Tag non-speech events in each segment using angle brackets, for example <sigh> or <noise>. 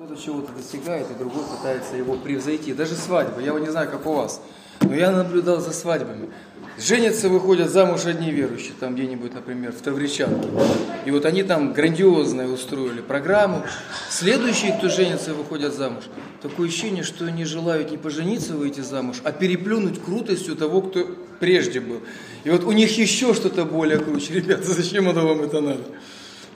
Кто-то чего-то достигает, и другой пытается его превзойти. Даже свадьба. Я вот не знаю, как у вас. Но я наблюдал за свадьбами. Женятся, выходят замуж одни верующие, там где-нибудь, например, в Тавричанке. И вот они там грандиозное устроили программу. Следующие, кто женится, выходят замуж. Такое ощущение, что они желают не пожениться, выйти замуж, а переплюнуть крутостью того, кто прежде был. И вот у них еще что-то более круче. Ребята, зачем это вам это надо?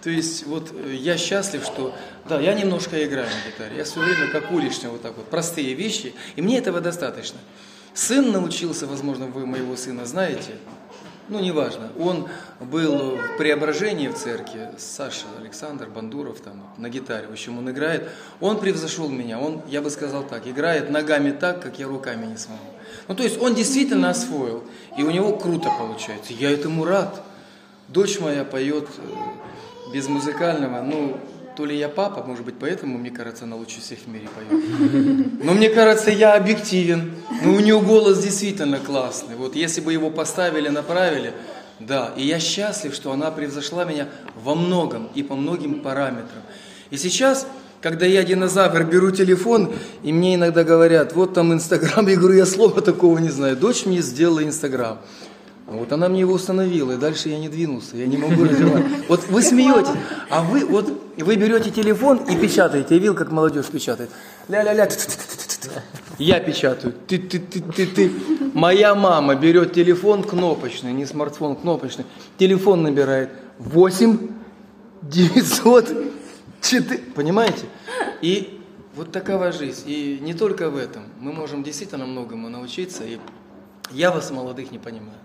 То есть вот э, я счастлив, что, да, я немножко играю на гитаре. Я все время как уличный вот так вот, простые вещи, и мне этого достаточно. Сын научился, возможно, вы моего сына знаете, ну, неважно. Он был в преображении в церкви, Саша Александр Бандуров там на гитаре, в общем, он играет. Он превзошел меня, он, я бы сказал так, играет ногами так, как я руками не смогу. Ну, то есть он действительно освоил, и у него круто получается. Я этому рад. Дочь моя поет э, без музыкального, ну, то ли я папа, может быть, поэтому, мне кажется, она лучше всех в мире поет. Но мне кажется, я объективен. Ну, у нее голос действительно классный. Вот если бы его поставили, направили, да. И я счастлив, что она превзошла меня во многом и по многим параметрам. И сейчас, когда я динозавр, беру телефон, и мне иногда говорят, вот там Инстаграм, я говорю, я слова такого не знаю. Дочь мне сделала Инстаграм. Вот она мне его установила, и дальше я не двинулся, я не могу развивать. Вот вы смеетесь, а вы вот вы берете телефон и печатаете. Я видел, как молодежь печатает. Ля-ля-ля. Я печатаю. Ты, ты, ты, ты, ты. Моя мама берет телефон кнопочный, не смартфон кнопочный. Телефон набирает 8 900 4. Понимаете? И вот такова жизнь. И не только в этом. Мы можем действительно многому научиться. И я вас, молодых, не понимаю.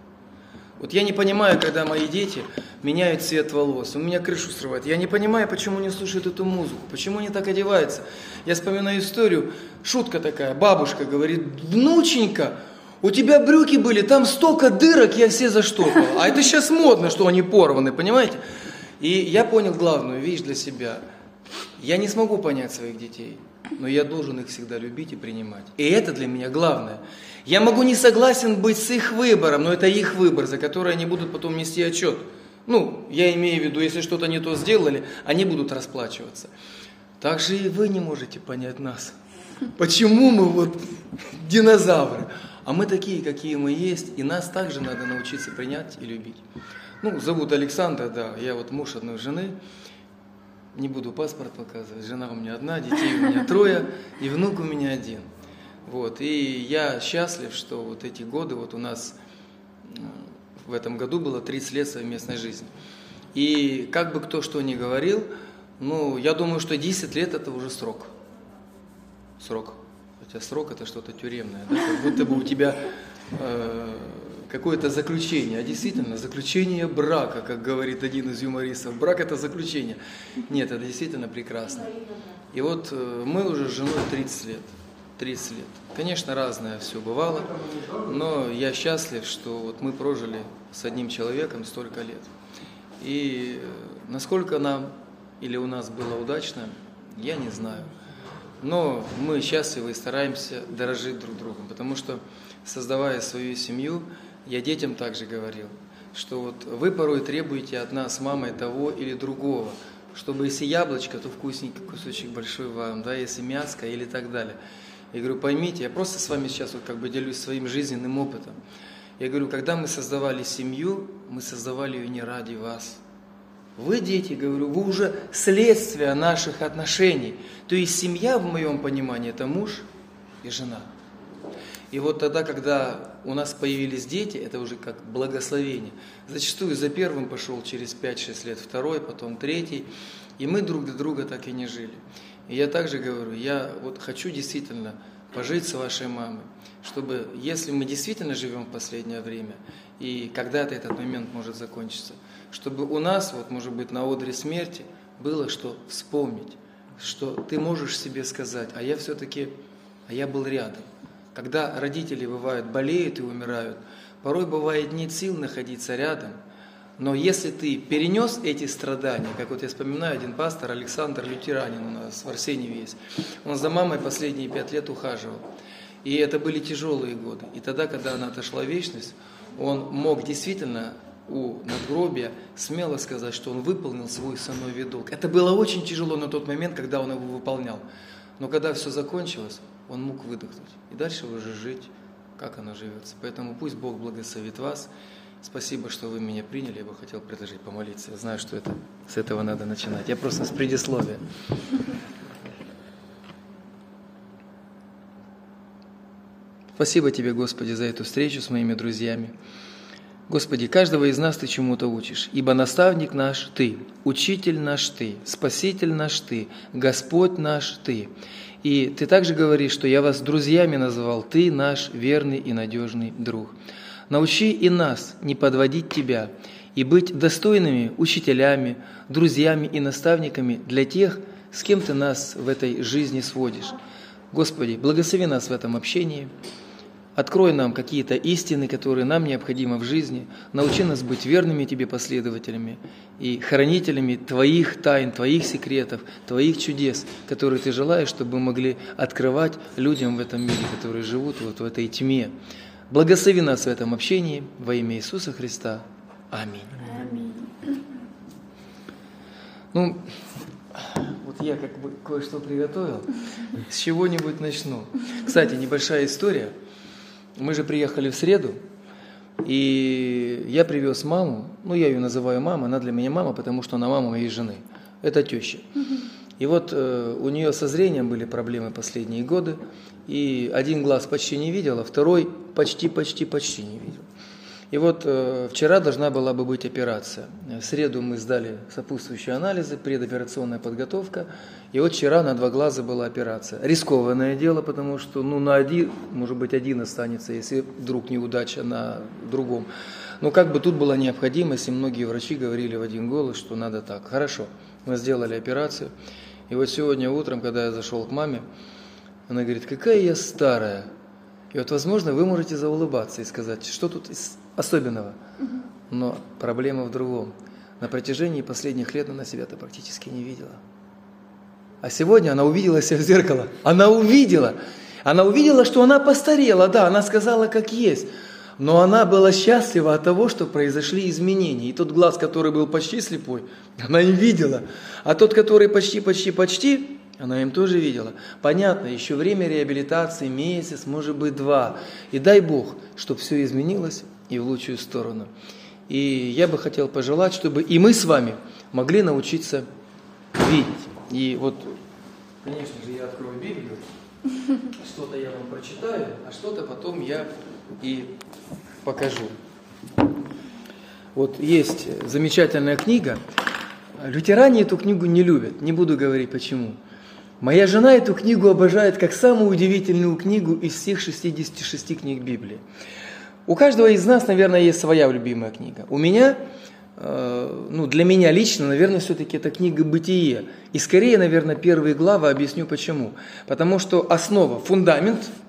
Вот я не понимаю, когда мои дети меняют цвет волос, у меня крышу срывает. Я не понимаю, почему не слушают эту музыку, почему они так одеваются. Я вспоминаю историю, шутка такая, бабушка говорит, внученька, у тебя брюки были, там столько дырок, я все заштопал. А это сейчас модно, что они порваны, понимаете? И я понял главную вещь для себя. Я не смогу понять своих детей но я должен их всегда любить и принимать. И это для меня главное. Я могу не согласен быть с их выбором, но это их выбор, за который они будут потом нести отчет. Ну, я имею в виду, если что-то не то сделали, они будут расплачиваться. Так же и вы не можете понять нас. Почему мы вот динозавры? А мы такие, какие мы есть, и нас также надо научиться принять и любить. Ну, зовут Александр, да, я вот муж одной жены, не буду паспорт показывать, жена у меня одна, детей у меня трое, и внук у меня один. Вот, и я счастлив, что вот эти годы, вот у нас в этом году было 30 лет совместной жизни. И как бы кто что ни говорил, ну, я думаю, что 10 лет это уже срок. Срок. Хотя срок это что-то тюремное, да? как будто бы у тебя э, какое-то заключение, а действительно заключение брака, как говорит один из юмористов. Брак это заключение. Нет, это действительно прекрасно. И вот э, мы уже с женой 30 лет. 30 лет. Конечно, разное все бывало, но я счастлив, что вот мы прожили с одним человеком столько лет. И э, насколько нам или у нас было удачно, я не знаю. Но мы счастливы и стараемся дорожить друг другом, потому что, создавая свою семью, я детям также говорил, что вот вы порой требуете от нас, мамой, того или другого, чтобы если яблочко, то вкусненький кусочек большой вам, да, если мяско или так далее. Я говорю, поймите, я просто с вами сейчас вот как бы делюсь своим жизненным опытом. Я говорю, когда мы создавали семью, мы создавали ее не ради вас. Вы, дети, говорю, вы уже следствие наших отношений. То есть семья, в моем понимании, это муж и жена. И вот тогда, когда у нас появились дети, это уже как благословение. Зачастую за первым пошел через 5-6 лет второй, потом третий. И мы друг для друга так и не жили. И я также говорю, я вот хочу действительно пожить с вашей мамой, чтобы, если мы действительно живем в последнее время, и когда-то этот момент может закончиться, чтобы у нас, вот может быть, на одре смерти было что вспомнить, что ты можешь себе сказать, а я все-таки, а я был рядом. Когда родители бывают болеют и умирают, порой бывает нет сил находиться рядом, но если ты перенес эти страдания, как вот я вспоминаю, один пастор Александр Лютеранин у нас в Арсеньеве есть, он за мамой последние пять лет ухаживал. И это были тяжелые годы. И тогда, когда она отошла в вечность, он мог действительно у надгробия, смело сказать, что он выполнил свой сыновий долг. Это было очень тяжело на тот момент, когда он его выполнял. Но когда все закончилось, он мог выдохнуть. И дальше уже жить, как оно живется. Поэтому пусть Бог благословит вас. Спасибо, что вы меня приняли. Я бы хотел предложить помолиться. Я знаю, что это, с этого надо начинать. Я просто с предисловия. Спасибо Тебе, Господи, за эту встречу с моими друзьями. Господи, каждого из нас Ты чему-то учишь, ибо наставник наш Ты, учитель наш Ты, спаситель наш Ты, Господь наш Ты. И Ты также говоришь, что я вас друзьями назвал, Ты наш верный и надежный друг. Научи и нас не подводить Тебя и быть достойными учителями, друзьями и наставниками для тех, с кем Ты нас в этой жизни сводишь. Господи, благослови нас в этом общении, Открой нам какие-то истины, которые нам необходимы в жизни. Научи нас быть верными Тебе последователями и хранителями Твоих тайн, Твоих секретов, Твоих чудес, которые Ты желаешь, чтобы мы могли открывать людям в этом мире, которые живут вот в этой тьме. Благослови нас в этом общении во имя Иисуса Христа. Аминь. Аминь. Ну, вот я как бы кое-что приготовил. С чего-нибудь начну. Кстати, небольшая история – мы же приехали в среду, и я привез маму, ну я ее называю мама, она для меня мама, потому что она мама моей жены. Это теща. И вот э, у нее со зрением были проблемы последние годы, и один глаз почти не видел, а второй почти-почти-почти не видел. И вот э, вчера должна была бы быть операция. В среду мы сдали сопутствующие анализы, предоперационная подготовка. И вот вчера на два глаза была операция. Рискованное дело, потому что ну, на один, может быть, один останется, если вдруг неудача на другом. Но как бы тут была необходимость, и многие врачи говорили в один голос, что надо так. Хорошо, мы сделали операцию. И вот сегодня утром, когда я зашел к маме, она говорит, какая я старая. И вот, возможно, вы можете заулыбаться и сказать, что тут особенного. Но проблема в другом. На протяжении последних лет она себя-то практически не видела. А сегодня она увидела себя в зеркало. Она увидела. Она увидела, что она постарела, да, она сказала, как есть. Но она была счастлива от того, что произошли изменения. И тот глаз, который был почти слепой, она не видела. А тот, который почти-почти-почти, она им тоже видела. Понятно, еще время реабилитации, месяц, может быть, два. И дай Бог, чтобы все изменилось и в лучшую сторону. И я бы хотел пожелать, чтобы и мы с вами могли научиться видеть. И вот, конечно же, я открою Библию, что-то я вам прочитаю, а что-то потом я и покажу. Вот есть замечательная книга. Лютеране эту книгу не любят, не буду говорить почему. Моя жена эту книгу обожает как самую удивительную книгу из всех 66 книг Библии. У каждого из нас, наверное, есть своя любимая книга. У меня, э, ну, для меня лично, наверное, все-таки это книга «Бытие». И скорее, наверное, первые главы объясню почему. Потому что основа, фундамент –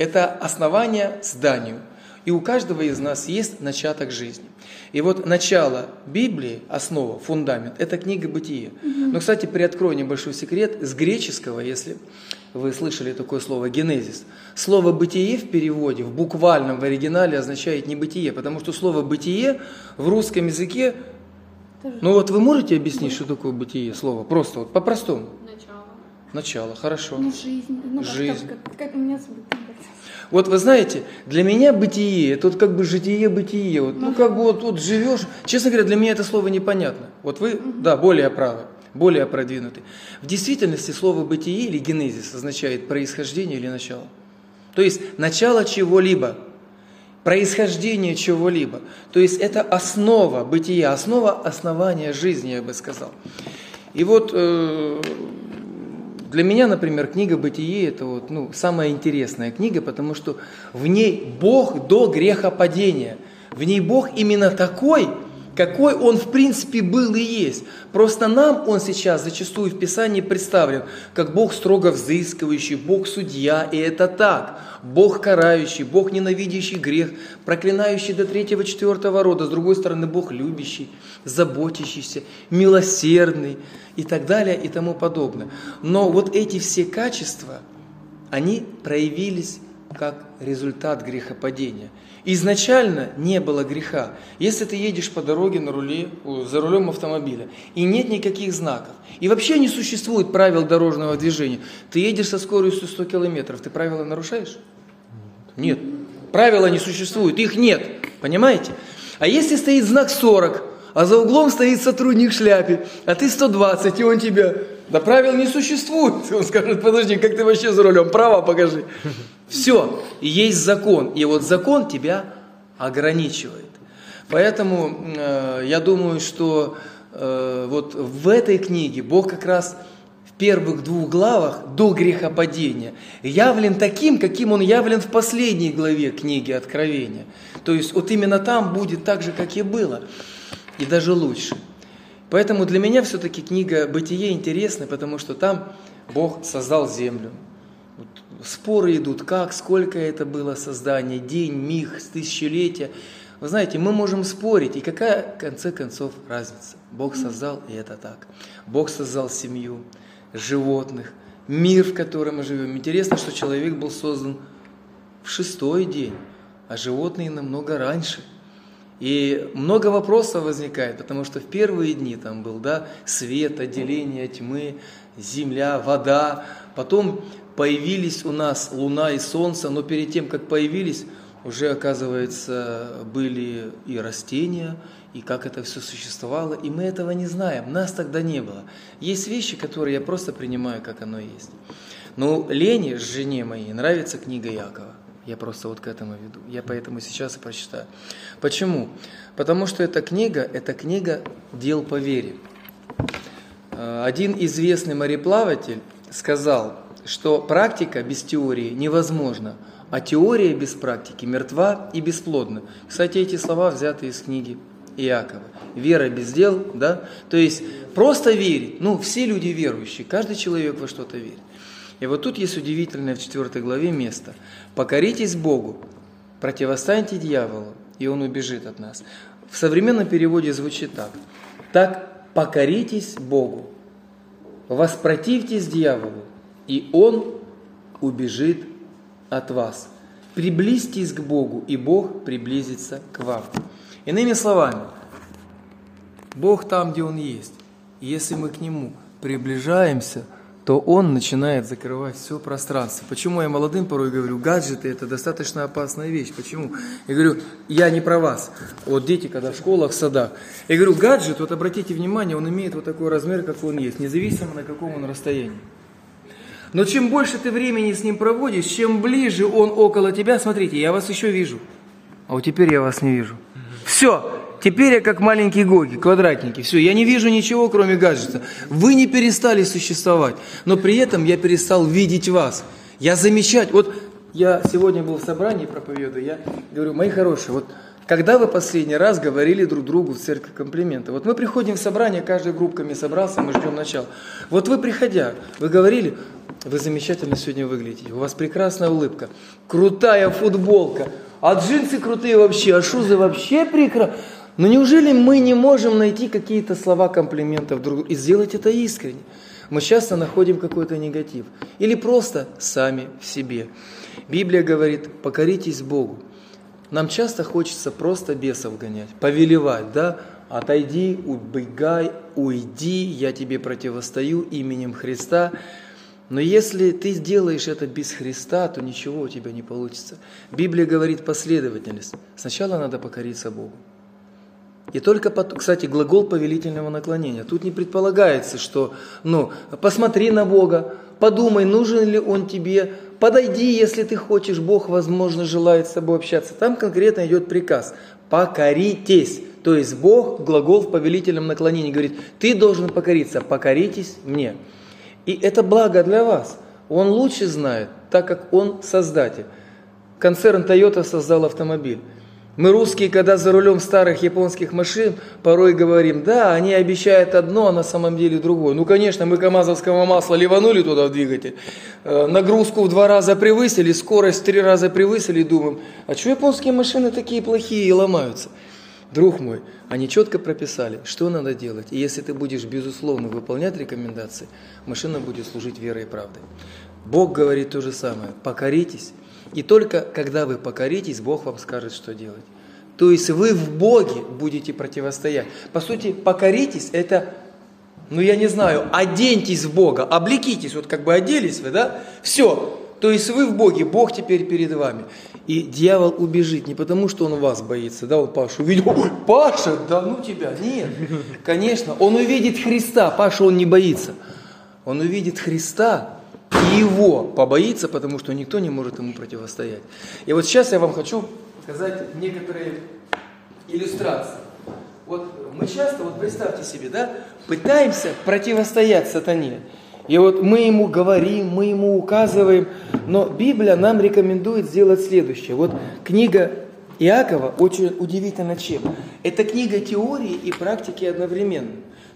это основание зданию. И у каждого из нас есть начаток жизни. И вот начало Библии, основа, фундамент – это книга «Бытие». Но, кстати, приоткрою небольшой секрет. С греческого, если вы слышали такое слово «генезис». Слово «бытие» в переводе, в буквальном, в оригинале означает не «бытие», потому что слово «бытие» в русском языке, ну вот вы можете объяснить, что такое «бытие» слово? Просто вот по-простому. Начало. Начало, хорошо. Ну, жизнь. Ну, жизнь. Как, как, как меня вот вы знаете, для меня бытие, это вот как бы житие-бытие. Вот, ну, как бы вот, вот живешь. Честно говоря, для меня это слово непонятно. Вот вы, да, более правы более продвинутый. В действительности слово «бытие» или «генезис» означает происхождение или начало. То есть начало чего-либо, происхождение чего-либо. То есть это основа бытия, основа основания жизни, я бы сказал. И вот э, для меня, например, книга «Бытие» – это вот, ну, самая интересная книга, потому что в ней Бог до грехопадения. В ней Бог именно такой – какой он в принципе был и есть. Просто нам он сейчас зачастую в Писании представлен как Бог строго взыскивающий, Бог судья, и это так. Бог карающий, Бог ненавидящий грех, проклинающий до третьего, четвертого рода. С другой стороны, Бог любящий, заботящийся, милосердный и так далее и тому подобное. Но вот эти все качества, они проявились как результат грехопадения. Изначально не было греха. Если ты едешь по дороге на руле, за рулем автомобиля, и нет никаких знаков, и вообще не существует правил дорожного движения, ты едешь со скоростью 100 километров, ты правила нарушаешь? Нет. Правила не существуют, их нет. Понимаете? А если стоит знак 40, а за углом стоит сотрудник в шляпе, а ты 120, и он тебя... Да правил не существует. <laughs> Он скажет, подожди, как ты вообще за рулем? Право покажи. Все, есть закон. И вот закон тебя ограничивает. Поэтому э, я думаю, что э, вот в этой книге Бог как раз в первых двух главах до грехопадения явлен таким, каким он явлен в последней главе книги Откровения. То есть вот именно там будет так же, как и было и даже лучше. Поэтому для меня все-таки книга «Бытие» интересна, потому что там Бог создал землю. Споры идут, как, сколько это было создание, день, миг, тысячелетия. Вы знаете, мы можем спорить, и какая, в конце концов, разница? Бог создал, и это так. Бог создал семью, животных, мир, в котором мы живем. Интересно, что человек был создан в шестой день, а животные намного раньше – и много вопросов возникает, потому что в первые дни там был да, свет, отделение тьмы, земля, вода. Потом появились у нас луна и солнце, но перед тем, как появились, уже, оказывается, были и растения, и как это все существовало, и мы этого не знаем, нас тогда не было. Есть вещи, которые я просто принимаю, как оно есть. Но Лене, жене моей, нравится книга Якова. Я просто вот к этому веду. Я поэтому сейчас и прочитаю. Почему? Потому что эта книга, это книга дел по вере. Э, один известный мореплаватель сказал, что практика без теории невозможна, а теория без практики мертва и бесплодна. Кстати, эти слова взяты из книги Иакова. Вера без дел, да? То есть просто верить. Ну, все люди верующие, каждый человек во что-то верит. И вот тут есть удивительное в 4 главе место. «Покоритесь Богу, противостаньте дьяволу, и он убежит от нас». В современном переводе звучит так. «Так покоритесь Богу, воспротивьтесь дьяволу, и он убежит от вас. Приблизьтесь к Богу, и Бог приблизится к вам». Иными словами, Бог там, где Он есть. И если мы к Нему приближаемся – то он начинает закрывать все пространство. Почему я молодым порой говорю, гаджеты это достаточно опасная вещь. Почему? Я говорю, я не про вас. Вот дети, когда в школах, в садах. Я говорю, гаджет, вот обратите внимание, он имеет вот такой размер, как он есть, независимо на каком он расстоянии. Но чем больше ты времени с ним проводишь, чем ближе он около тебя, смотрите, я вас еще вижу, а вот теперь я вас не вижу. Все, Теперь я как маленькие гоги, квадратники. Все, я не вижу ничего, кроме гаджета. Вы не перестали существовать, но при этом я перестал видеть вас. Я замечать. Вот я сегодня был в собрании проповедую, я говорю, мои хорошие, вот когда вы последний раз говорили друг другу в церкви комплименты? Вот мы приходим в собрание, каждый группками собрался, мы ждем начала. Вот вы приходя, вы говорили, вы замечательно сегодня выглядите, у вас прекрасная улыбка, крутая футболка, а джинсы крутые вообще, а шузы вообще прекрасные. Но неужели мы не можем найти какие-то слова комплиментов друг другу и сделать это искренне? Мы часто находим какой-то негатив. Или просто сами в себе. Библия говорит, покоритесь Богу. Нам часто хочется просто бесов гонять, повелевать, да? Отойди, убегай, уйди, я тебе противостою именем Христа. Но если ты сделаешь это без Христа, то ничего у тебя не получится. Библия говорит последовательность. Сначала надо покориться Богу. И только, кстати, глагол повелительного наклонения. Тут не предполагается, что, ну, посмотри на Бога, подумай, нужен ли Он тебе, подойди, если ты хочешь, Бог, возможно, желает с тобой общаться. Там конкретно идет приказ, покоритесь. То есть Бог, глагол в повелительном наклонении, говорит, ты должен покориться, покоритесь мне. И это благо для вас. Он лучше знает, так как Он создатель. Концерн Toyota создал автомобиль. Мы русские, когда за рулем старых японских машин, порой говорим, да, они обещают одно, а на самом деле другое. Ну, конечно, мы камазовского масла ливанули туда в двигатель, э, нагрузку в два раза превысили, скорость в три раза превысили, думаем, а что японские машины такие плохие и ломаются? Друг мой, они четко прописали, что надо делать. И если ты будешь, безусловно, выполнять рекомендации, машина будет служить верой и правдой. Бог говорит то же самое. Покоритесь, И только когда вы покоритесь, Бог вам скажет, что делать. То есть вы в Боге будете противостоять. По сути, покоритесь – это, ну я не знаю, оденьтесь в Бога, облекитесь, вот как бы оделись вы, да? Все. То есть вы в Боге, Бог теперь перед вами. И дьявол убежит не потому, что он вас боится, да, он Пашу увидел, ой, Паша, да ну тебя, нет, конечно, он увидит Христа, Паша он не боится, он увидит Христа и его побоится, потому что никто не может ему противостоять. И вот сейчас я вам хочу сказать некоторые иллюстрации. Вот мы часто, вот представьте себе, да, пытаемся противостоять сатане. И вот мы ему говорим, мы ему указываем, но Библия нам рекомендует сделать следующее. Вот книга Иакова очень удивительно чем. Это книга теории и практики одновременно.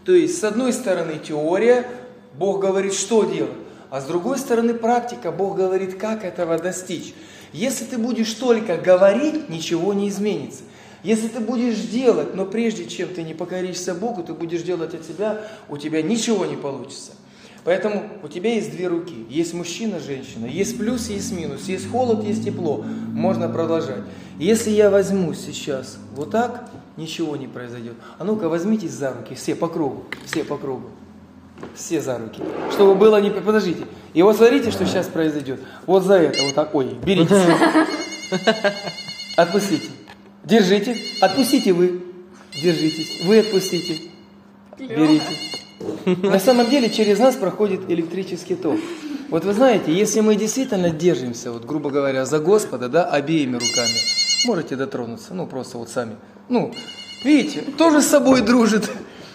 То есть, с одной стороны, теория, Бог говорит, что делать, а с другой стороны, практика, Бог говорит, как этого достичь. Если ты будешь только говорить, ничего не изменится. Если ты будешь делать, но прежде чем ты не покоришься Богу, ты будешь делать от себя, у тебя ничего не получится. Поэтому у тебя есть две руки. Есть мужчина, женщина. Есть плюс, есть минус. Есть холод, есть тепло. Можно продолжать. Если я возьму сейчас вот так, ничего не произойдет. А ну-ка, возьмитесь за руки. Все по кругу. Все по кругу. Все за руки. Чтобы было не... Подождите. И вот смотрите, что сейчас произойдет. Вот за это. Вот так. Ой, берите. Отпустите. Держите. Отпустите вы. Держитесь. Вы отпустите. Берите. На самом деле через нас проходит электрический ток. Вот вы знаете, если мы действительно держимся, вот грубо говоря, за Господа, да, обеими руками, можете дотронуться, ну просто вот сами. Ну, видите, тоже с собой дружит.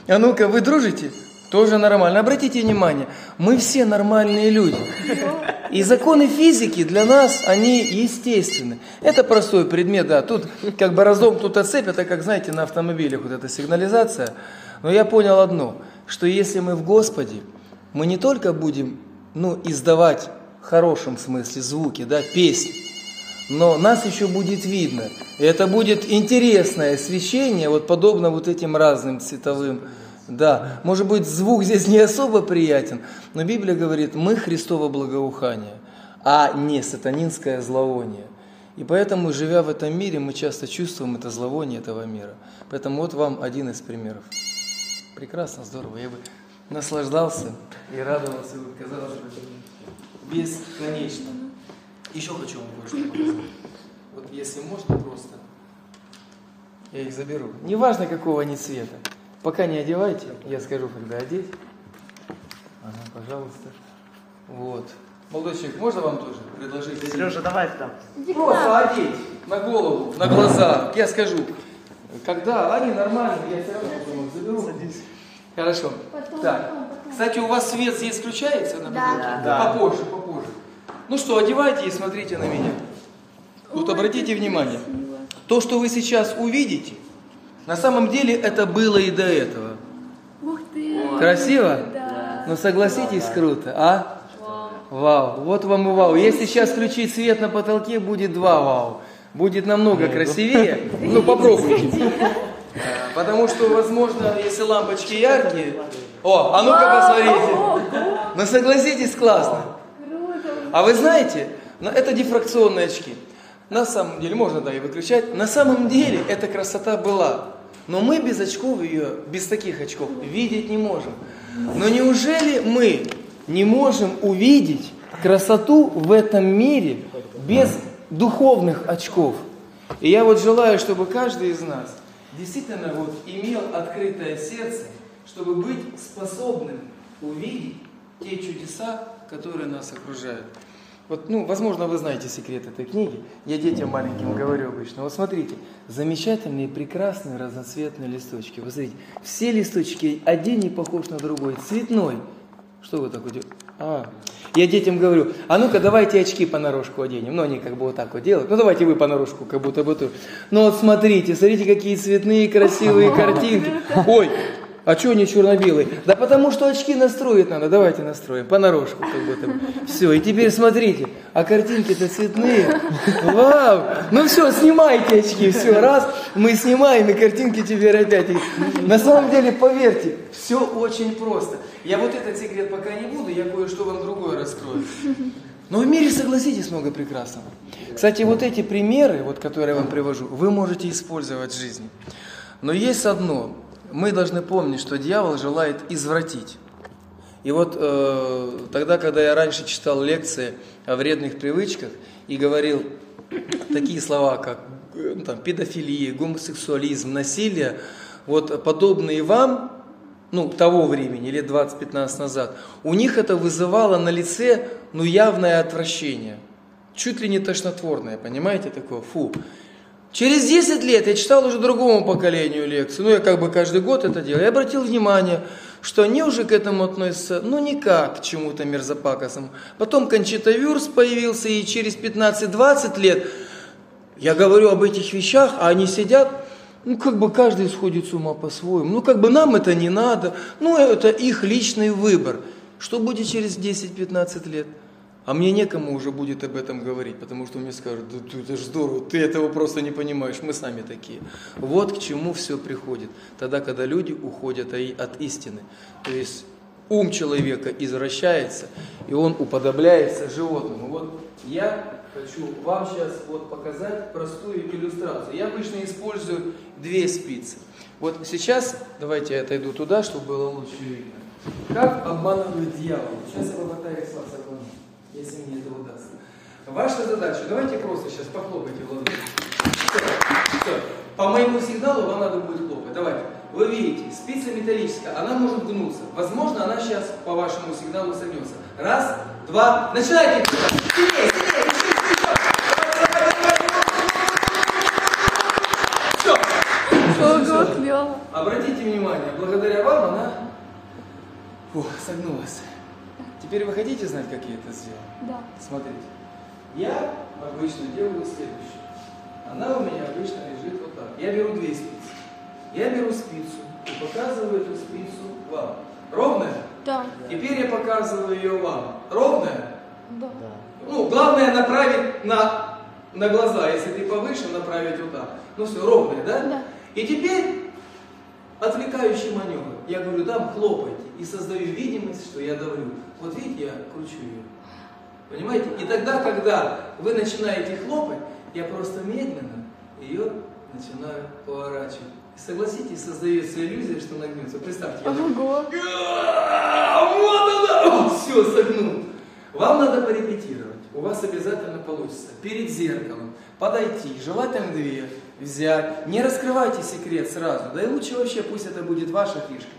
А ну-ка, вы дружите? Тоже нормально. Обратите внимание, мы все нормальные люди. И законы физики для нас, они естественны. Это простой предмет, да. Тут как бы разом тут цепь, это как, знаете, на автомобилях вот эта сигнализация. Но я понял одно – что если мы в Господе, мы не только будем ну, издавать в хорошем смысле звуки, да, песни, но нас еще будет видно. И это будет интересное освещение, вот подобно вот этим разным цветовым. Да, может быть, звук здесь не особо приятен, но Библия говорит, мы Христово благоухание, а не сатанинское зловоние. И поэтому, живя в этом мире, мы часто чувствуем это зловоние этого мира. Поэтому вот вам один из примеров прекрасно, здорово. Я бы наслаждался и радовался, бы, казалось бы, бесконечно. Еще хочу вам кое-что показать. Вот если можно просто, я их заберу. Неважно, какого они цвета. Пока не одевайте, я скажу, когда одеть. Ага, пожалуйста. Вот. Молодой человек, можно вам тоже предложить? Сережа, давай там. Просто одеть на голову, на глаза. Я скажу, когда они нормальные, я все равно потом их заберу. Садись. Хорошо. Потом, так. Потом, потом. Кстати, у вас свет здесь включается на Да. да. Попозже, попозже. Ну что, одевайте и смотрите на меня. Вот обратите внимание. То, что вы сейчас увидите, на самом деле это было и до этого. Ух ты! Красиво? Да. Ну согласитесь, круто, а? Вау. Вот вам и вау. Если сейчас включить свет на потолке, будет два вау. Будет намного красивее. <laughs> Ну попробуйте. <laughs> Потому что, возможно, если лампочки яркие... О, а ну-ка посмотрите. Ну согласитесь, классно. А вы знаете, это дифракционные очки. На самом деле, можно да и выключать. На самом деле эта красота была. Но мы без очков ее, без таких очков, видеть не можем. Но неужели мы не можем увидеть красоту в этом мире без духовных очков? И я вот желаю, чтобы каждый из нас действительно вот имел открытое сердце, чтобы быть способным увидеть те чудеса, которые нас окружают. Вот, ну, возможно, вы знаете секрет этой книги. Я детям маленьким говорю обычно. Вот смотрите, замечательные, прекрасные, разноцветные листочки. Вы смотрите, все листочки, один не похож на другой, цветной. Что вы такое делаете? А, я детям говорю, а ну-ка давайте очки понарошку оденем. Ну, они как бы вот так вот делают. Ну, давайте вы понарошку, как будто бы тут. Ну, вот смотрите, смотрите, какие цветные, красивые <laughs> картинки. Ой, а что они черно-белые? Да потому что очки настроить надо. Давайте настроим. Понарошку как будто. Все, и теперь смотрите. А картинки-то цветные. Вау! Ну все, снимайте очки. Все, раз, мы снимаем, и картинки теперь опять. На самом деле, поверьте, все очень просто. Я вот этот секрет пока не буду, я кое-что вам другое раскрою. Но в мире, согласитесь, много прекрасного. Кстати, вот эти примеры, вот, которые я вам привожу, вы можете использовать в жизни. Но есть одно. Мы должны помнить, что дьявол желает извратить. И вот э, тогда, когда я раньше читал лекции о вредных привычках и говорил такие слова, как ну, там, педофилия, гомосексуализм, насилие, вот подобные вам, ну, того времени, лет 20-15 назад, у них это вызывало на лице, ну, явное отвращение. Чуть ли не тошнотворное, понимаете, такое, фу. Через 10 лет я читал уже другому поколению лекции, ну, я как бы каждый год это делал, я обратил внимание, что они уже к этому относятся, ну, никак к чему-то мерзопакостному. Потом Кончита Вюрс появился, и через 15-20 лет я говорю об этих вещах, а они сидят, ну, как бы каждый сходит с ума по-своему. Ну, как бы нам это не надо. Ну, это их личный выбор. Что будет через 10-15 лет? А мне некому уже будет об этом говорить, потому что мне скажут, да ты, это же здорово, ты этого просто не понимаешь, мы сами такие. Вот к чему все приходит, тогда, когда люди уходят от истины. То есть ум человека извращается, и он уподобляется животному. Вот я хочу вам сейчас вот показать простую иллюстрацию. Я обычно использую две спицы. Вот сейчас, давайте я отойду туда, чтобы было лучше видно. Как обманывают дьявол? Сейчас я попытаюсь вас если мне это удастся. Ваша задача, давайте просто сейчас похлопайте в ладоши. Все, все. По моему сигналу вам надо будет хлопать. Давайте. Вы видите, спица металлическая, она может гнуться. Возможно, она сейчас по вашему сигналу согнется. Раз, два, начинайте. Сильнее, сильнее, Обратите внимание, благодаря вам она Фу, согнулась. Теперь вы хотите знать, как я это сделал? Да. Смотрите. Я обычно делаю следующее. Она у меня обычно лежит вот так. Я беру две спицы. Я беру спицу и показываю эту спицу вам. Ровная? Да. Теперь я показываю ее вам. Ровная? Да. Ну, главное направить на, на глаза. Если ты повыше, направить вот так. Ну все, ровная, да? Да. И теперь отвлекающий маневр. Я говорю, да, хлопайте. И создаю видимость, что я давлю. Вот видите, я кручу ее. Понимаете? И тогда, когда вы начинаете хлопать, я просто медленно ее начинаю поворачивать. И согласитесь, создается иллюзия, что нагнется. Представьте, я Ого. вот она! Все, согнул. Вам надо порепетировать. У вас обязательно получится. Перед зеркалом подойти, желательно две, взять. Не раскрывайте секрет сразу. Да и лучше вообще пусть это будет ваша фишка.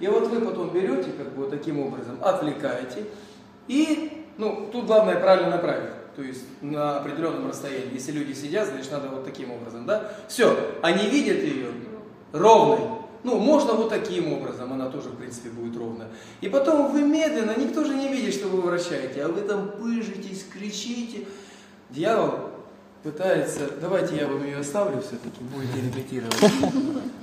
И вот вы потом берете, как бы вот таким образом, отвлекаете. И, ну, тут главное правильно направить. То есть на определенном расстоянии. Если люди сидят, значит надо вот таким образом, да? Все, они видят ее ровной. Ну, можно вот таким образом, она тоже, в принципе, будет ровная. И потом вы медленно, никто же не видит, что вы вращаете, а вы там пыжитесь, кричите. Дьявол пытается, давайте я вам ее оставлю все-таки, будете репетировать.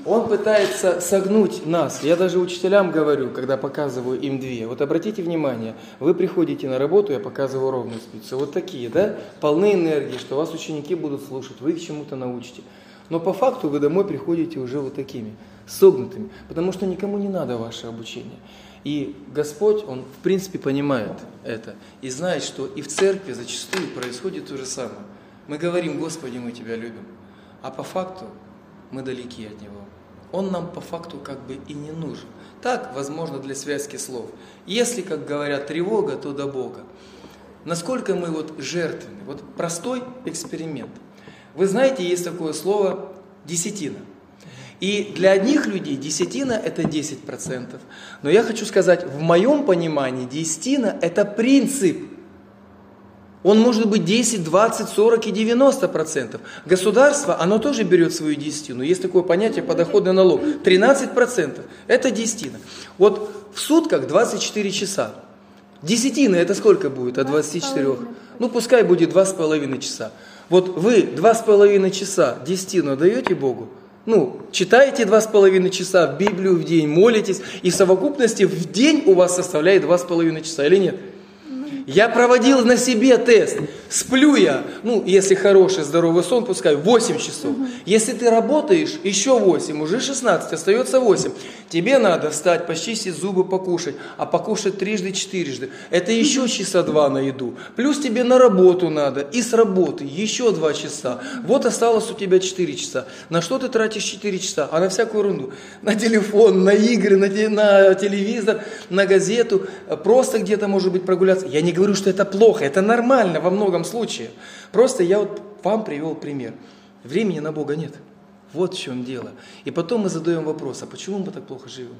Он пытается согнуть нас. Я даже учителям говорю, когда показываю им две. Вот обратите внимание, вы приходите на работу, я показываю ровную спицу. Вот такие, да, полны энергии, что вас ученики будут слушать, вы их чему-то научите. Но по факту вы домой приходите уже вот такими, согнутыми, потому что никому не надо ваше обучение. И Господь, Он в принципе понимает это и знает, что и в церкви зачастую происходит то же самое. Мы говорим, Господи, мы Тебя любим, а по факту мы далеки от Него. Он нам по факту как бы и не нужен. Так, возможно, для связки слов. Если, как говорят, тревога, то до Бога. Насколько мы вот жертвенны? Вот простой эксперимент. Вы знаете, есть такое слово «десятина». И для одних людей десятина – это 10%. Но я хочу сказать, в моем понимании десятина – это принцип – он может быть 10, 20, 40 и 90 процентов. Государство, оно тоже берет свою десятину. Есть такое понятие подоходный налог. 13 процентов. Это десятина. Вот в сутках 24 часа. Десятина это сколько будет от 24? Ну пускай будет 2,5 часа. Вот вы 2,5 часа десятину даете Богу? Ну, читаете два с половиной часа в Библию в день, молитесь, и в совокупности в день у вас составляет два с половиной часа, или нет? Я проводил на себе тест. Сплю я, ну, если хороший, здоровый сон, пускай 8 часов. Если ты работаешь, еще 8, уже 16, остается 8. Тебе надо встать, почистить зубы, покушать. А покушать трижды, четырежды. Это еще часа два на еду. Плюс тебе на работу надо. И с работы еще 2 часа. Вот осталось у тебя 4 часа. На что ты тратишь 4 часа? А на всякую ерунду. На телефон, на игры, на, телевизор, на газету. Просто где-то, может быть, прогуляться. Я не говорю, что это плохо. Это нормально во многом случае. Просто я вот вам привел пример. Времени на Бога нет. Вот в чем дело. И потом мы задаем вопрос, а почему мы так плохо живем?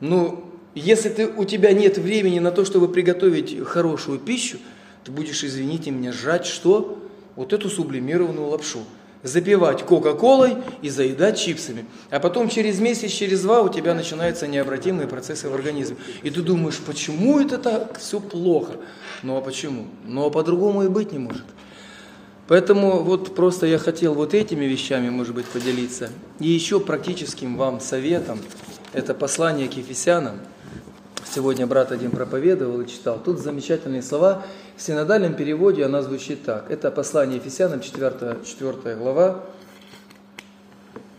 Ну, если ты, у тебя нет времени на то, чтобы приготовить хорошую пищу, ты будешь, извините меня, жрать что? Вот эту сублимированную лапшу. Запивать кока-колой и заедать чипсами. А потом через месяц, через два у тебя начинаются необратимые процессы в организме. И ты думаешь, почему это так все плохо? Ну а почему? Ну а по-другому и быть не может. Поэтому вот просто я хотел вот этими вещами, может быть, поделиться. И еще практическим вам советом, это послание к Ефесянам. Сегодня брат один проповедовал и читал. Тут замечательные слова. В синодальном переводе она звучит так. Это послание Ефесянам, 4, 4 глава,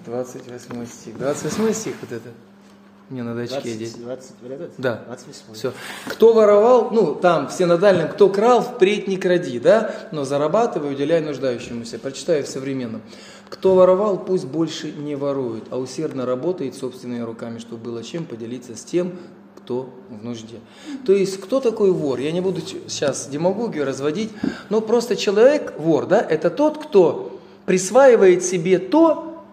28 стих. 28 стих вот это. Мне надо очки 20, одеть. 20, да. 28. Все. Кто воровал, ну, там, в синодальном, кто крал, впредь не кради, да, но зарабатывай, уделяй нуждающемуся. Прочитаю в современном. Кто воровал, пусть больше не ворует, а усердно работает собственными руками, чтобы было чем поделиться с тем, кто в нужде. То есть, кто такой вор? Я не буду сейчас демагогию разводить, но просто человек, вор, да, это тот, кто присваивает себе то,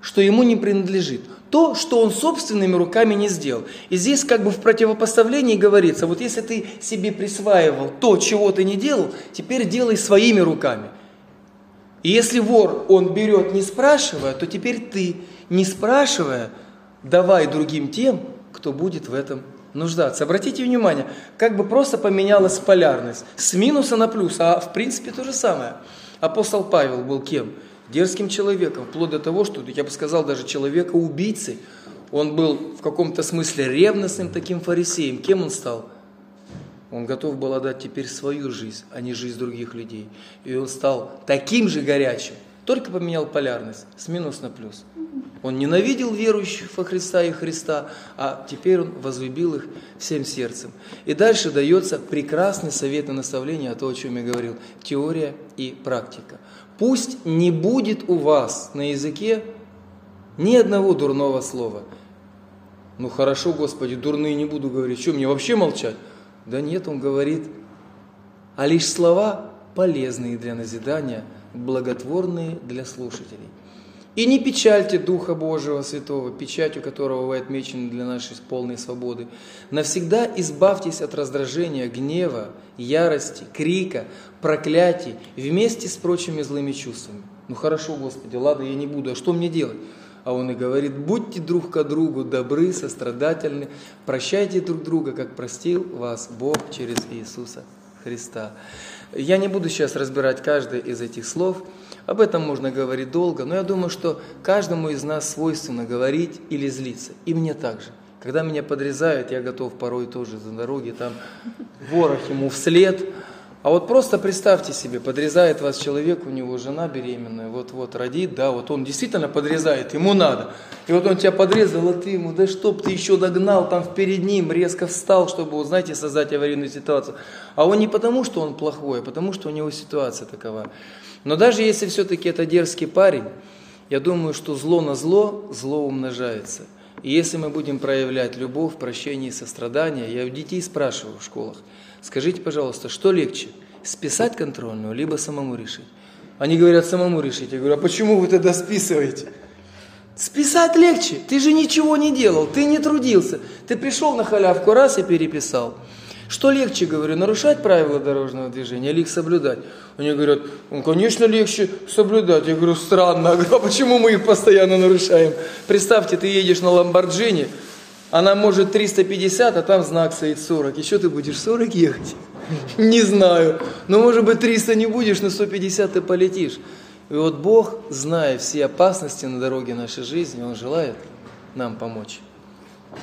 что ему не принадлежит то, что он собственными руками не сделал. И здесь как бы в противопоставлении говорится, вот если ты себе присваивал то, чего ты не делал, теперь делай своими руками. И если вор, он берет не спрашивая, то теперь ты, не спрашивая, давай другим тем, кто будет в этом нуждаться. Обратите внимание, как бы просто поменялась полярность. С минуса на плюс, а в принципе то же самое. Апостол Павел был кем? дерзким человеком, вплоть до того, что, я бы сказал, даже человека-убийцей. Он был в каком-то смысле ревностным таким фарисеем. Кем он стал? Он готов был отдать теперь свою жизнь, а не жизнь других людей. И он стал таким же горячим, только поменял полярность с минус на плюс. Он ненавидел верующих во Христа и Христа, а теперь он возлюбил их всем сердцем. И дальше дается прекрасный совет и наставление о том, о чем я говорил. Теория и практика. Пусть не будет у вас на языке ни одного дурного слова. Ну хорошо, Господи, дурные не буду говорить. Что, мне вообще молчать? Да нет, он говорит, а лишь слова полезные для назидания, благотворные для слушателей. И не печальте Духа Божьего Святого, печатью которого вы отмечены для нашей полной свободы. Навсегда избавьтесь от раздражения, гнева, ярости, крика, проклятий вместе с прочими злыми чувствами. Ну хорошо, Господи, ладно, я не буду, а что мне делать? А он и говорит, будьте друг к другу добры, сострадательны, прощайте друг друга, как простил вас Бог через Иисуса Христа. Я не буду сейчас разбирать каждое из этих слов, об этом можно говорить долго, но я думаю, что каждому из нас свойственно говорить или злиться. И мне также. Когда меня подрезают, я готов порой тоже за дороги, там ворох ему вслед. А вот просто представьте себе, подрезает вас человек, у него жена беременная, вот-вот родит, да, вот он действительно подрезает, ему надо. И вот он тебя подрезал, а ты ему, да чтоб ты еще догнал там перед ним, резко встал, чтобы, вот, знаете, создать аварийную ситуацию. А он не потому, что он плохой, а потому, что у него ситуация такова. Но даже если все-таки это дерзкий парень, я думаю, что зло на зло, зло умножается. И если мы будем проявлять любовь, прощение и сострадание, я у детей спрашиваю в школах, скажите, пожалуйста, что легче, списать контрольную, либо самому решить? Они говорят, самому решить. Я говорю, а почему вы тогда списываете? Списать легче, ты же ничего не делал, ты не трудился. Ты пришел на халявку раз и переписал. Что легче, говорю, нарушать правила дорожного движения или их соблюдать? Они говорят, ну, конечно, легче соблюдать. Я говорю, странно, а <laughs> почему мы их постоянно нарушаем? Представьте, ты едешь на Ламборджини, она может 350, а там знак стоит 40. И что ты будешь 40 ехать? <laughs> Не знаю. Но может быть 300 не будешь, на 150 ты полетишь. И вот Бог, зная все опасности на дороге нашей жизни, Он желает нам помочь.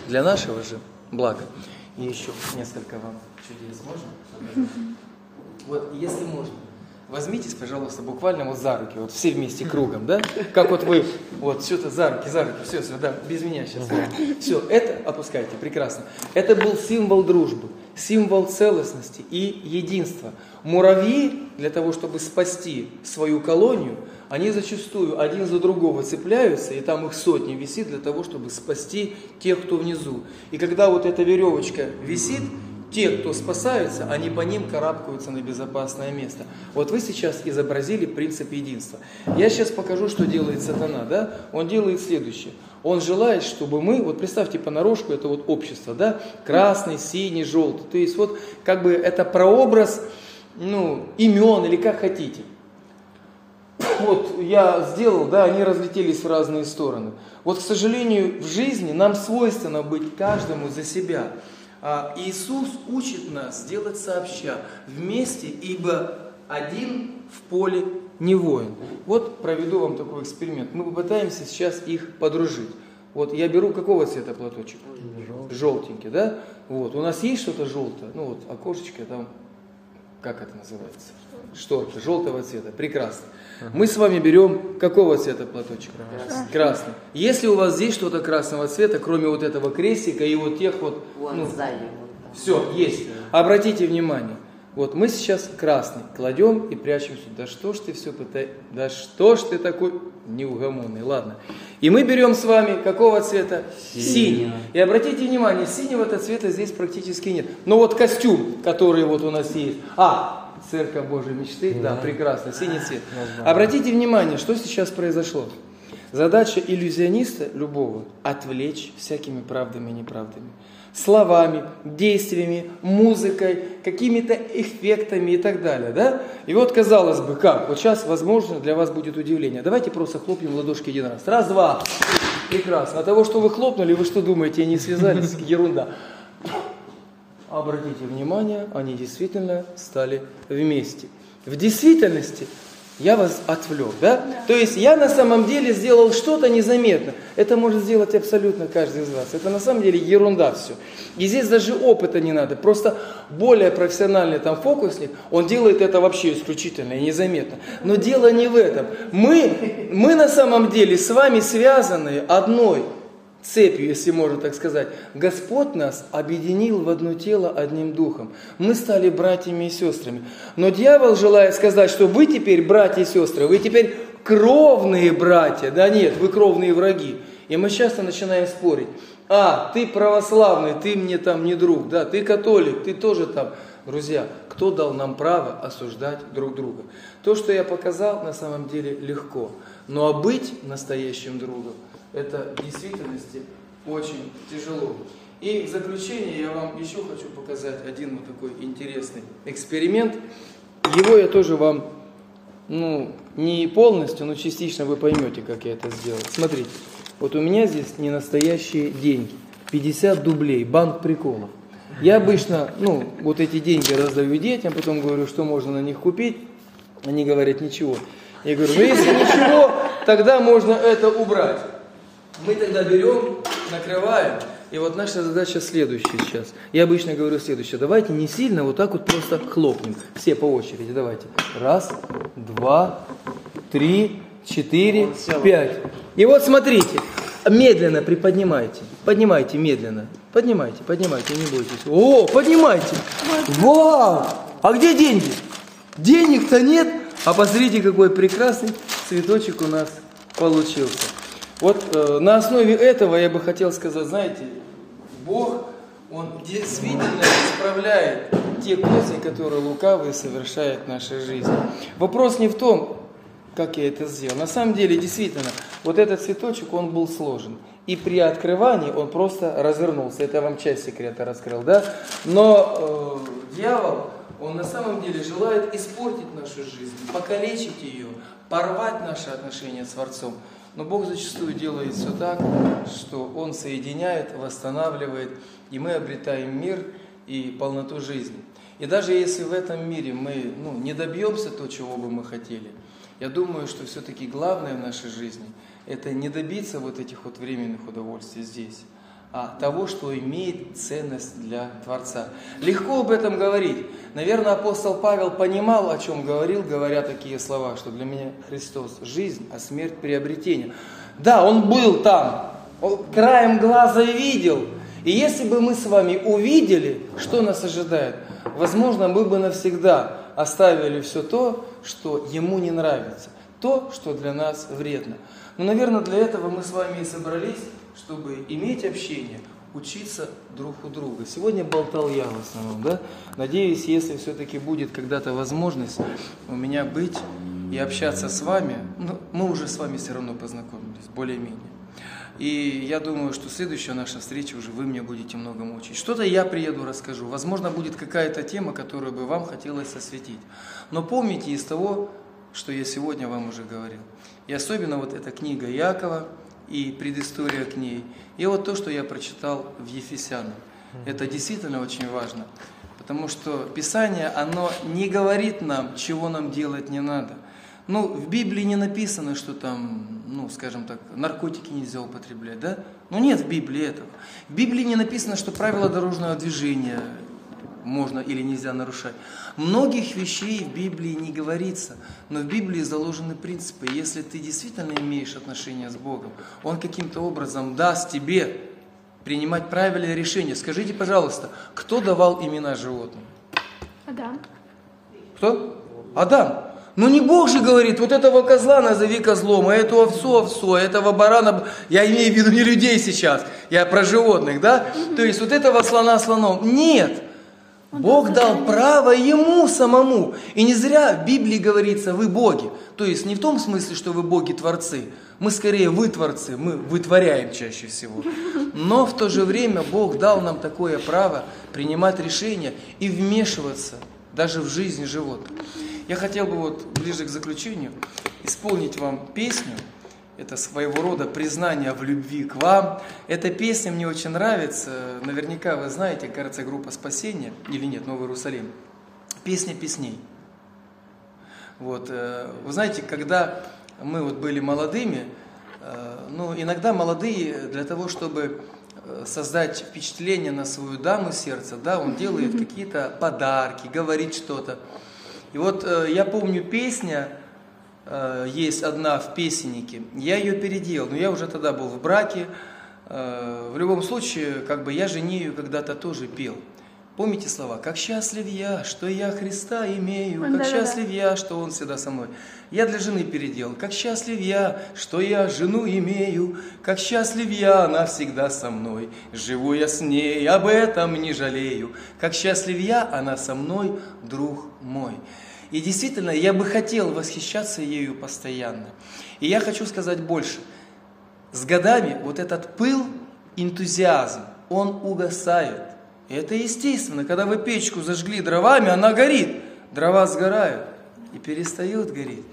Для нашего же блага. И еще несколько вам чудес можно? Вот, если можно, возьмитесь, пожалуйста, буквально вот за руки, вот все вместе кругом, да? Как вот вы, вот что-то за руки, за руки, все, все, да, без меня сейчас. Все, это опускайте, прекрасно. Это был символ дружбы, символ целостности и единства. Муравьи для того, чтобы спасти свою колонию, они зачастую один за другого цепляются, и там их сотни висит для того, чтобы спасти тех, кто внизу. И когда вот эта веревочка висит, те, кто спасаются, они по ним карабкаются на безопасное место. Вот вы сейчас изобразили принцип единства. Я сейчас покажу, что делает сатана. Да? Он делает следующее. Он желает, чтобы мы, вот представьте понарошку, это вот общество, да, красный, синий, желтый. То есть вот как бы это прообраз ну, имен или как хотите. Вот я сделал, да, они разлетелись в разные стороны. Вот, к сожалению, в жизни нам свойственно быть каждому за себя. А Иисус учит нас делать сообща, вместе, ибо один в поле не воин. Вот проведу вам такой эксперимент. Мы попытаемся сейчас их подружить. Вот я беру какого цвета платочек? Желтый. Желтенький, да? Вот. У нас есть что-то желтое? Ну вот окошечко там, как это называется? Шторка желтого цвета. Прекрасно. Мы с вами берем какого цвета платочек? Красный. Красный. Если у вас здесь что-то красного цвета, кроме вот этого крестика и вот тех вот... Вон ну, сзади. все, есть. Обратите внимание. Вот мы сейчас красный кладем и прячем сюда. Да что ж ты все пытаешься? Да что ж ты такой неугомонный? Ладно. И мы берем с вами какого цвета? Синий. И обратите внимание, синего-то цвета здесь практически нет. Но вот костюм, который вот у нас есть. А, Церковь Божьей мечты, да, прекрасно, синий цвет. Обратите внимание, что сейчас произошло. Задача иллюзиониста любого – отвлечь всякими правдами и неправдами. Словами, действиями, музыкой, какими-то эффектами и так далее. Да? И вот, казалось бы, как? Вот сейчас, возможно, для вас будет удивление. Давайте просто хлопнем в ладошки один раз. Раз, два. Прекрасно. От того, что вы хлопнули, вы что думаете, они связались? Ерунда. Обратите внимание, они действительно стали вместе. В действительности я вас отвлек, да? да? То есть я на самом деле сделал что-то незаметно. Это может сделать абсолютно каждый из вас. Это на самом деле ерунда все. И здесь даже опыта не надо. Просто более профессиональный там фокусник, он делает это вообще исключительно и незаметно. Но дело не в этом. Мы, мы на самом деле с вами связаны одной цепью, если можно так сказать. Господь нас объединил в одно тело одним духом. Мы стали братьями и сестрами. Но дьявол желает сказать, что вы теперь братья и сестры, вы теперь кровные братья. Да нет, вы кровные враги. И мы часто начинаем спорить. А, ты православный, ты мне там не друг, да, ты католик, ты тоже там. Друзья, кто дал нам право осуждать друг друга? То, что я показал, на самом деле легко. Но а быть настоящим другом – это в действительности очень тяжело. И в заключение я вам еще хочу показать один вот такой интересный эксперимент. Его я тоже вам, ну, не полностью, но частично вы поймете, как я это сделал. Смотрите, вот у меня здесь не настоящие деньги. 50 дублей, банк приколов. Я обычно, ну, вот эти деньги раздаю детям, потом говорю, что можно на них купить. Они говорят, ничего. Я говорю, ну если ничего, тогда можно это убрать. Мы тогда берем, накрываем, и вот наша задача следующая сейчас. Я обычно говорю следующее. Давайте не сильно, вот так вот просто хлопнем. Все по очереди, давайте. Раз, два, три, четыре, пять. И вот смотрите, медленно приподнимайте. Поднимайте медленно. Поднимайте, поднимайте, не бойтесь. О, поднимайте. Вау! А где деньги? Денег-то нет. А посмотрите, какой прекрасный цветочек у нас получился. Вот э, на основе этого я бы хотел сказать, знаете, Бог, Он действительно исправляет те козни, которые лукавые совершают в нашей жизни. Вопрос не в том, как я это сделал. На самом деле, действительно, вот этот цветочек, он был сложен. И при открывании он просто развернулся. Это я вам часть секрета раскрыл, да? Но э, дьявол, он на самом деле желает испортить нашу жизнь, покалечить ее, порвать наши отношения с Творцом. Но Бог зачастую делает все так, что Он соединяет, восстанавливает, и мы обретаем мир и полноту жизни. И даже если в этом мире мы ну, не добьемся то, чего бы мы хотели, я думаю, что все-таки главное в нашей жизни – это не добиться вот этих вот временных удовольствий здесь, а того, что имеет ценность для Творца. Легко об этом говорить. Наверное, апостол Павел понимал, о чем говорил, говоря такие слова, что для меня Христос – жизнь, а смерть – приобретение. Да, он был там, он краем глаза видел. И если бы мы с вами увидели, что нас ожидает, возможно, мы бы навсегда оставили все то, что ему не нравится, то, что для нас вредно. Но, наверное, для этого мы с вами и собрались, чтобы иметь общение, учиться друг у друга. Сегодня болтал я в основном, да? Надеюсь, если все-таки будет когда-то возможность у меня быть и общаться с вами, ну, мы уже с вами все равно познакомились, более-менее. И я думаю, что следующая наша встреча уже вы мне будете многому учить. Что-то я приеду, расскажу. Возможно, будет какая-то тема, которую бы вам хотелось осветить. Но помните из того, что я сегодня вам уже говорил. И особенно вот эта книга Якова и предыстория к ней. И вот то, что я прочитал в Ефесянам. Это действительно очень важно. Потому что Писание, оно не говорит нам, чего нам делать не надо – ну, в Библии не написано, что там, ну, скажем так, наркотики нельзя употреблять, да? Ну, нет в Библии этого. В Библии не написано, что правила дорожного движения можно или нельзя нарушать. Многих вещей в Библии не говорится, но в Библии заложены принципы. Если ты действительно имеешь отношения с Богом, Он каким-то образом даст тебе принимать правильное решение. Скажите, пожалуйста, кто давал имена животным? Адам. Кто? Адам. Ну не Бог же говорит, вот этого козла назови козлом, а эту овцу овцу, а этого барана, я имею в виду не людей сейчас, я про животных, да? То есть вот этого слона слоном. Нет. Бог дал право ему самому. И не зря в Библии говорится, вы боги. То есть не в том смысле, что вы боги-творцы. Мы скорее вы творцы, мы вытворяем чаще всего. Но в то же время Бог дал нам такое право принимать решения и вмешиваться даже в жизнь животных. Я хотел бы вот ближе к заключению исполнить вам песню. Это своего рода признание в любви к вам. Эта песня мне очень нравится. Наверняка вы знаете, кажется, группа «Спасение» или нет, «Новый Иерусалим». Песня песней. Вот, э, вы знаете, когда мы вот были молодыми, э, ну, иногда молодые для того, чтобы э, создать впечатление на свою даму сердца, да, он делает <laughs> какие-то подарки, говорит что-то. И вот я помню песня, э, есть одна в песеннике, я ее переделал, но я уже тогда был в браке. Э, в любом случае, как бы я женею когда-то тоже пел. Помните слова? «Как счастлив я, что я Христа имею, как счастлив я, что Он всегда со мной». Я для жены переделал. «Как счастлив я, что я жену имею, как счастлив я, она всегда со мной. Живу я с ней, об этом не жалею. Как счастлив я, она со мной, друг мой». И действительно, я бы хотел восхищаться ею постоянно. И я хочу сказать больше. С годами вот этот пыл, энтузиазм, он угасает. И это естественно. Когда вы печку зажгли дровами, она горит. Дрова сгорают и перестают гореть.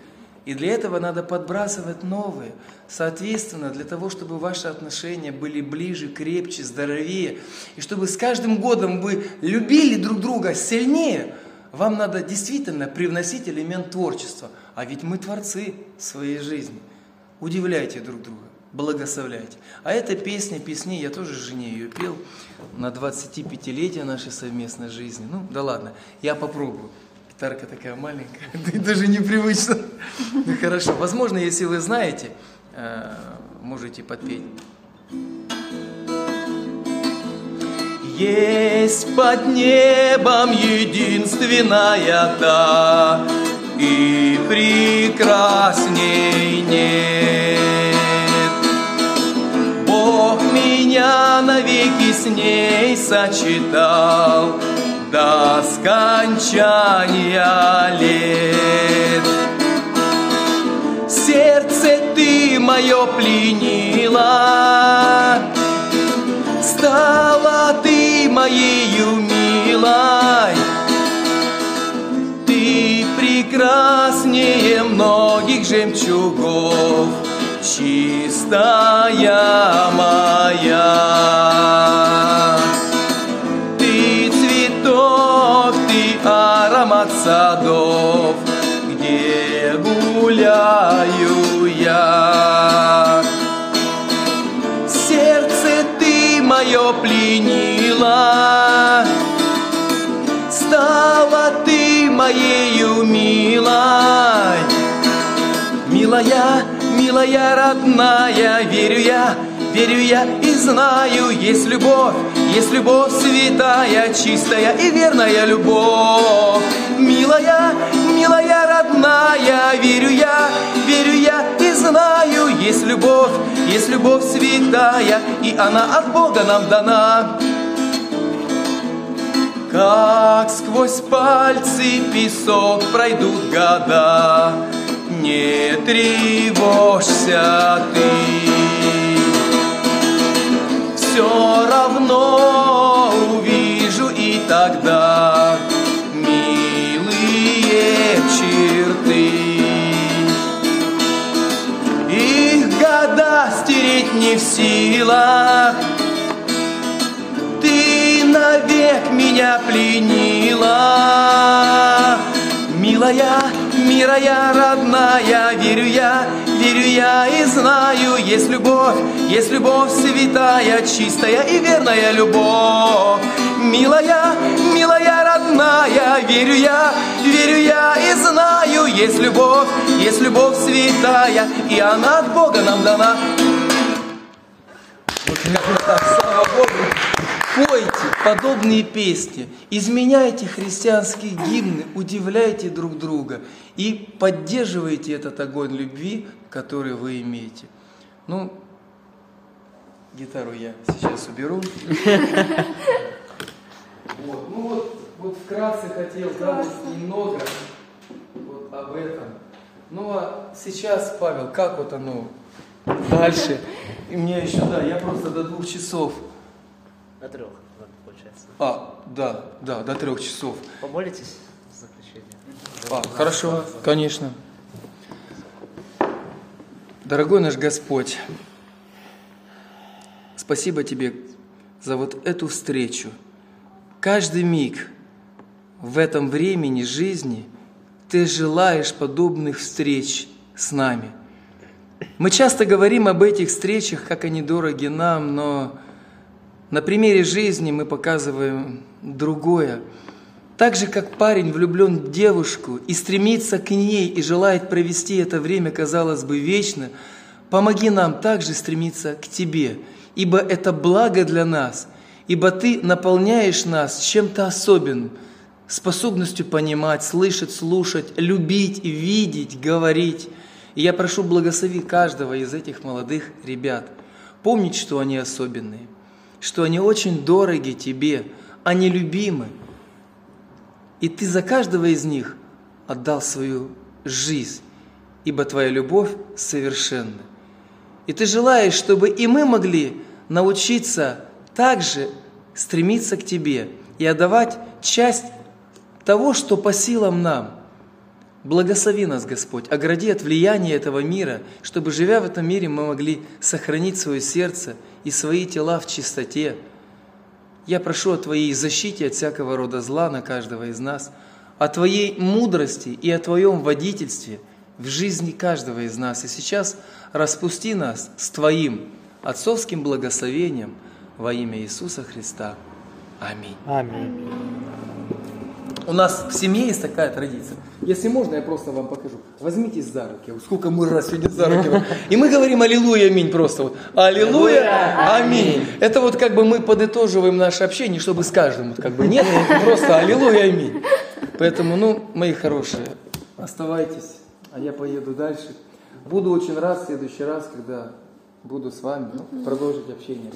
И для этого надо подбрасывать новые. Соответственно, для того, чтобы ваши отношения были ближе, крепче, здоровее, и чтобы с каждым годом вы любили друг друга сильнее, вам надо действительно привносить элемент творчества. А ведь мы творцы своей жизни. Удивляйте друг друга благословляйте. А эта песня, песни, я тоже жене ее пел на 25-летие нашей совместной жизни. Ну, да ладно, я попробую. Гитарка такая маленькая, <laughs> даже непривычно. Ну, хорошо. Возможно, если вы знаете, э, можете подпеть. Есть под небом единственная та, и прекрасней нет. Бог меня навеки с ней сочетал До скончания лет Сердце ты мое пленила Стала моею милой Ты прекраснее многих жемчугов чистая моя. Ты цветок, ты аромат садов, где гуляю Милая, милая, родная, верю я, верю я и знаю, есть любовь, есть любовь святая, чистая и верная любовь. Милая, милая, родная, верю я, верю я и знаю, есть любовь, есть любовь святая, и она от Бога нам дана. Как сквозь пальцы песок пройдут года, Не тревожься ты. Все равно увижу и тогда Милые черты. Их года стереть не в силах, ты навек меня пленила. Милая, мирая, родная, верю я, верю я и знаю, есть любовь, есть любовь святая, чистая и верная любовь. Милая, милая, родная, верю я, верю я и знаю, есть любовь, есть любовь святая, и она от Бога нам дана. Слава Богу. Подобные песни, изменяйте христианские гимны, удивляйте друг друга и поддерживайте этот огонь любви, который вы имеете. Ну, гитару я сейчас уберу. Вот, ну вот, вот вкратце хотел, да, вот немного вот об этом. Ну а сейчас, Павел, как вот оно дальше? И мне еще, да, я просто до двух часов До трех. А, да, да, до трех часов. Помолитесь в заключение? А, хорошо, конечно. Дорогой наш Господь, спасибо Тебе за вот эту встречу. Каждый миг в этом времени жизни Ты желаешь подобных встреч с нами. Мы часто говорим об этих встречах, как они дороги нам, но на примере жизни мы показываем другое. Так же, как парень влюблен в девушку и стремится к ней и желает провести это время, казалось бы, вечно, помоги нам также стремиться к Тебе, ибо это благо для нас, ибо Ты наполняешь нас чем-то особенным, способностью понимать, слышать, слушать, любить, видеть, говорить. И я прошу благослови каждого из этих молодых ребят, помнить, что они особенные, что они очень дороги Тебе, они любимы, и Ты за каждого из них отдал свою жизнь, ибо Твоя любовь совершенна. И Ты желаешь, чтобы и мы могли научиться также стремиться к Тебе и отдавать часть того, что по силам нам. Благослови нас, Господь, огради от влияния этого мира, чтобы, живя в этом мире, мы могли сохранить свое сердце и свои тела в чистоте. Я прошу о Твоей защите от всякого рода зла на каждого из нас, о Твоей мудрости и о Твоем водительстве в жизни каждого из нас. И сейчас распусти нас с Твоим отцовским благословением во имя Иисуса Христа. Аминь. Аминь. У нас в семье есть такая традиция. Если можно, я просто вам покажу. Возьмитесь за руки. Сколько мы раз сегодня за руки. И мы говорим аллилуйя, аминь просто. Вот. Аллилуйя, аминь. Это вот как бы мы подытоживаем наше общение, чтобы с каждым вот как бы нет, просто аллилуйя, аминь. Поэтому, ну, мои хорошие, оставайтесь, а я поеду дальше. Буду очень рад в следующий раз, когда буду с вами ну, продолжить общение.